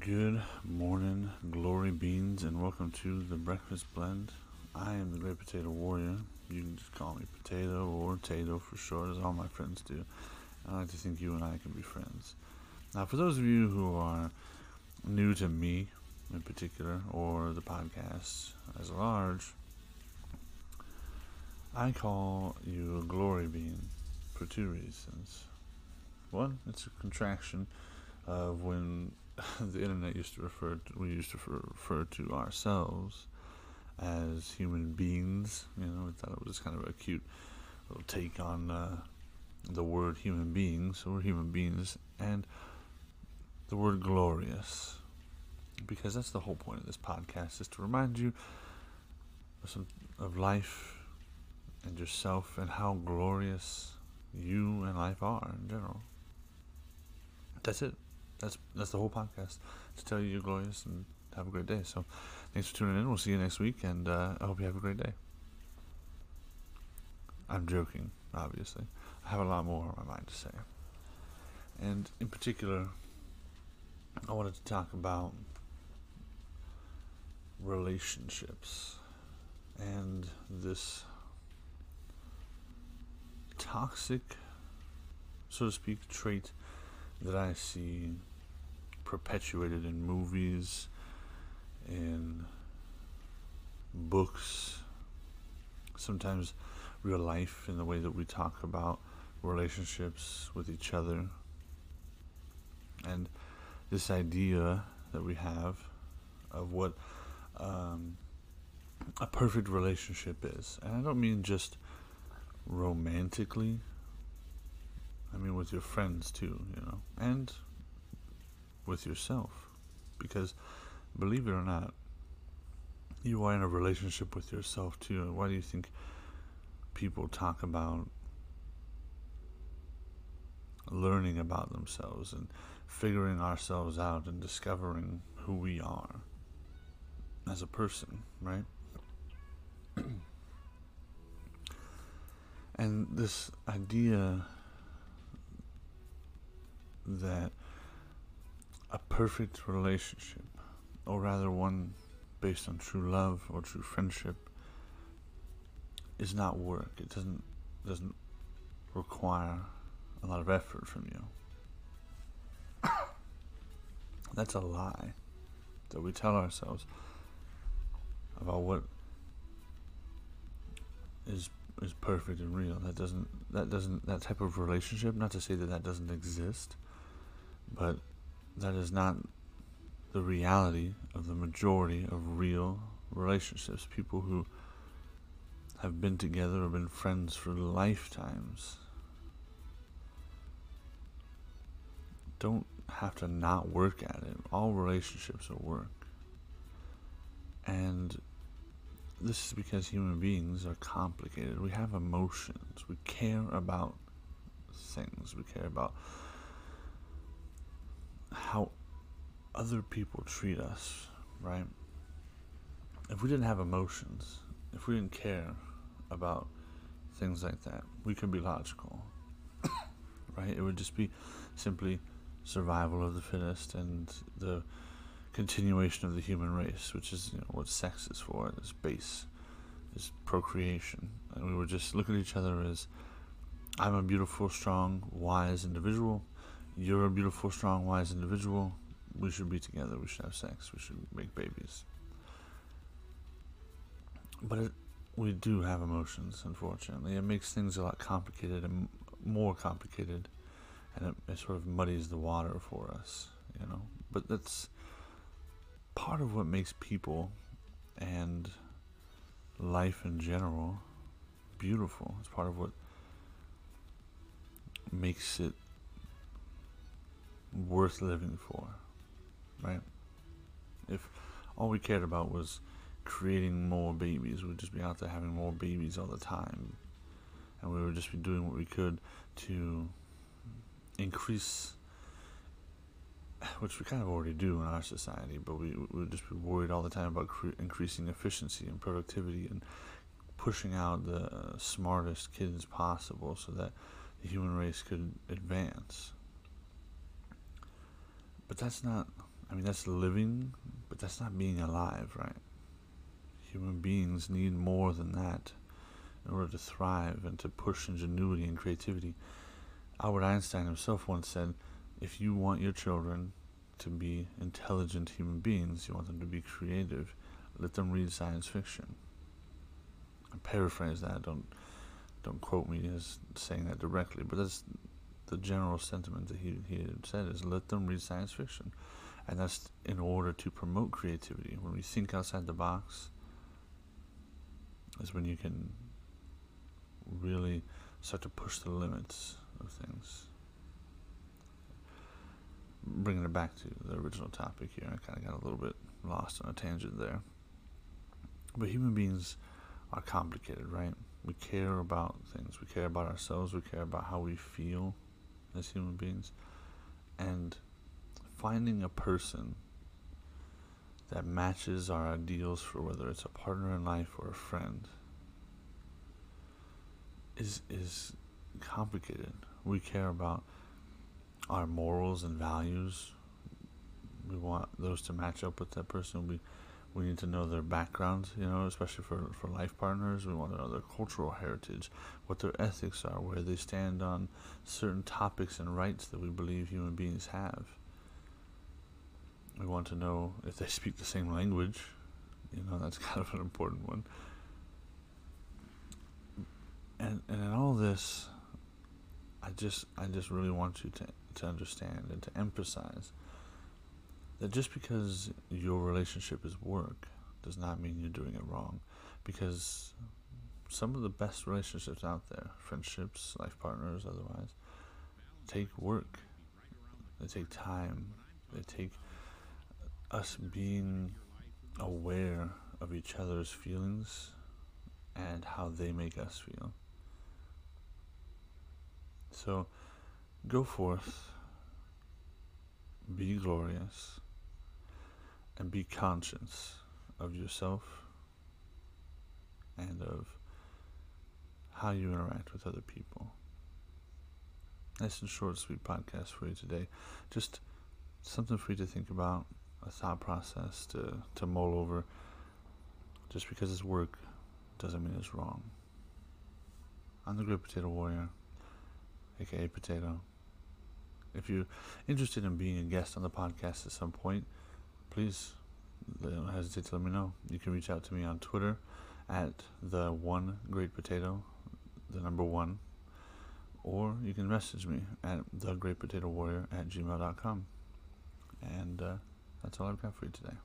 Good morning, glory beans, and welcome to the Breakfast Blend. I am the Great Potato Warrior. You can just call me Potato or Tato for short, as all my friends do. I like to think you and I can be friends. Now, for those of you who are new to me in particular, or the podcast as large, I call you a glory bean for two reasons. One, it's a contraction of when the internet used to refer to, we used to refer to ourselves as human beings. You know, we thought it was kind of a cute little take on uh, the word human beings. So we're human beings, and the word glorious, because that's the whole point of this podcast is to remind you of some of life and yourself and how glorious you and life are in general. That's it that's that's the whole podcast to tell you you're glorious and have a great day. So, thanks for tuning in. We'll see you next week, and uh, I hope you have a great day. I'm joking, obviously. I have a lot more on my mind to say, and in particular, I wanted to talk about relationships and this toxic, so to speak, trait that I see perpetuated in movies, in books, sometimes real life in the way that we talk about relationships with each other. And this idea that we have of what um, a perfect relationship is. And I don't mean just romantically, I mean, with your friends too, you know, and with yourself. Because believe it or not, you are in a relationship with yourself too. Why do you think people talk about learning about themselves and figuring ourselves out and discovering who we are as a person, right? and this idea that a perfect relationship, or rather one based on true love or true friendship, is not work. It doesn't doesn't require a lot of effort from you. That's a lie that we tell ourselves about what is is perfect and real. That doesn't that doesn't that type of relationship. Not to say that that doesn't exist, but that is not the reality of the majority of real relationships. People who have been together or been friends for lifetimes don't have to not work at it. All relationships are work. And this is because human beings are complicated. We have emotions. We care about things. We care about how other people treat us, right? If we didn't have emotions, if we didn't care about things like that, we could be logical, right? It would just be simply survival of the fittest and the continuation of the human race, which is you know, what sex is for, its base, is procreation. And we would just look at each other as I'm a beautiful, strong, wise individual you're a beautiful, strong, wise individual. We should be together. We should have sex. We should make babies. But it, we do have emotions, unfortunately. It makes things a lot complicated and more complicated, and it, it sort of muddies the water for us, you know. But that's part of what makes people and life in general beautiful. It's part of what makes it worth living for, right? If all we cared about was creating more babies, we'd just be out there having more babies all the time, and we would just be doing what we could to increase, which we kind of already do in our society, but we would just be worried all the time about cre- increasing efficiency and productivity and pushing out the smartest kids possible so that the human race could advance but that's not I mean, that's living, but that's not being alive, right? Human beings need more than that in order to thrive and to push ingenuity and creativity. Albert Einstein himself once said, if you want your children to be intelligent human beings, you want them to be creative, let them read science fiction. I paraphrase that, don't don't quote me as saying that directly, but that's the general sentiment that he, he had said is let them read science fiction. And that's in order to promote creativity. When we think outside the box, is when you can really start to push the limits of things. Bringing it back to the original topic here, I kind of got a little bit lost on a tangent there. But human beings are complicated, right? We care about things. We care about ourselves. We care about how we feel as human beings. And finding a person that matches our ideals for whether it's a partner in life or a friend is is complicated. We care about our morals and values. We want those to match up with that person. We we need to know their background, you know, especially for, for life partners. We want to know their cultural heritage, what their ethics are, where they stand on certain topics and rights that we believe human beings have. We want to know if they speak the same language. You know, that's kind of an important one. And and in all this, I just I just really want you to to understand and to emphasize that just because your relationship is work does not mean you're doing it wrong because some of the best relationships out there friendships life partners otherwise take work. They take time. They take us being aware of each other's feelings and how they make us feel. So go forth. Be glorious and be conscious of yourself and of how you interact with other people. Nice and short, sweet podcast for you today. Just something for you to think about, a thought process to, to mull over. Just because it's work doesn't mean it's wrong. I'm the Great Potato Warrior, aka Potato. If you're interested in being a guest on the podcast at some point, please don't hesitate to let me know. You can reach out to me on Twitter at the one great potato, the number one, or you can message me at the great potato warrior at gmail.com. And uh, that's all I've got for you today.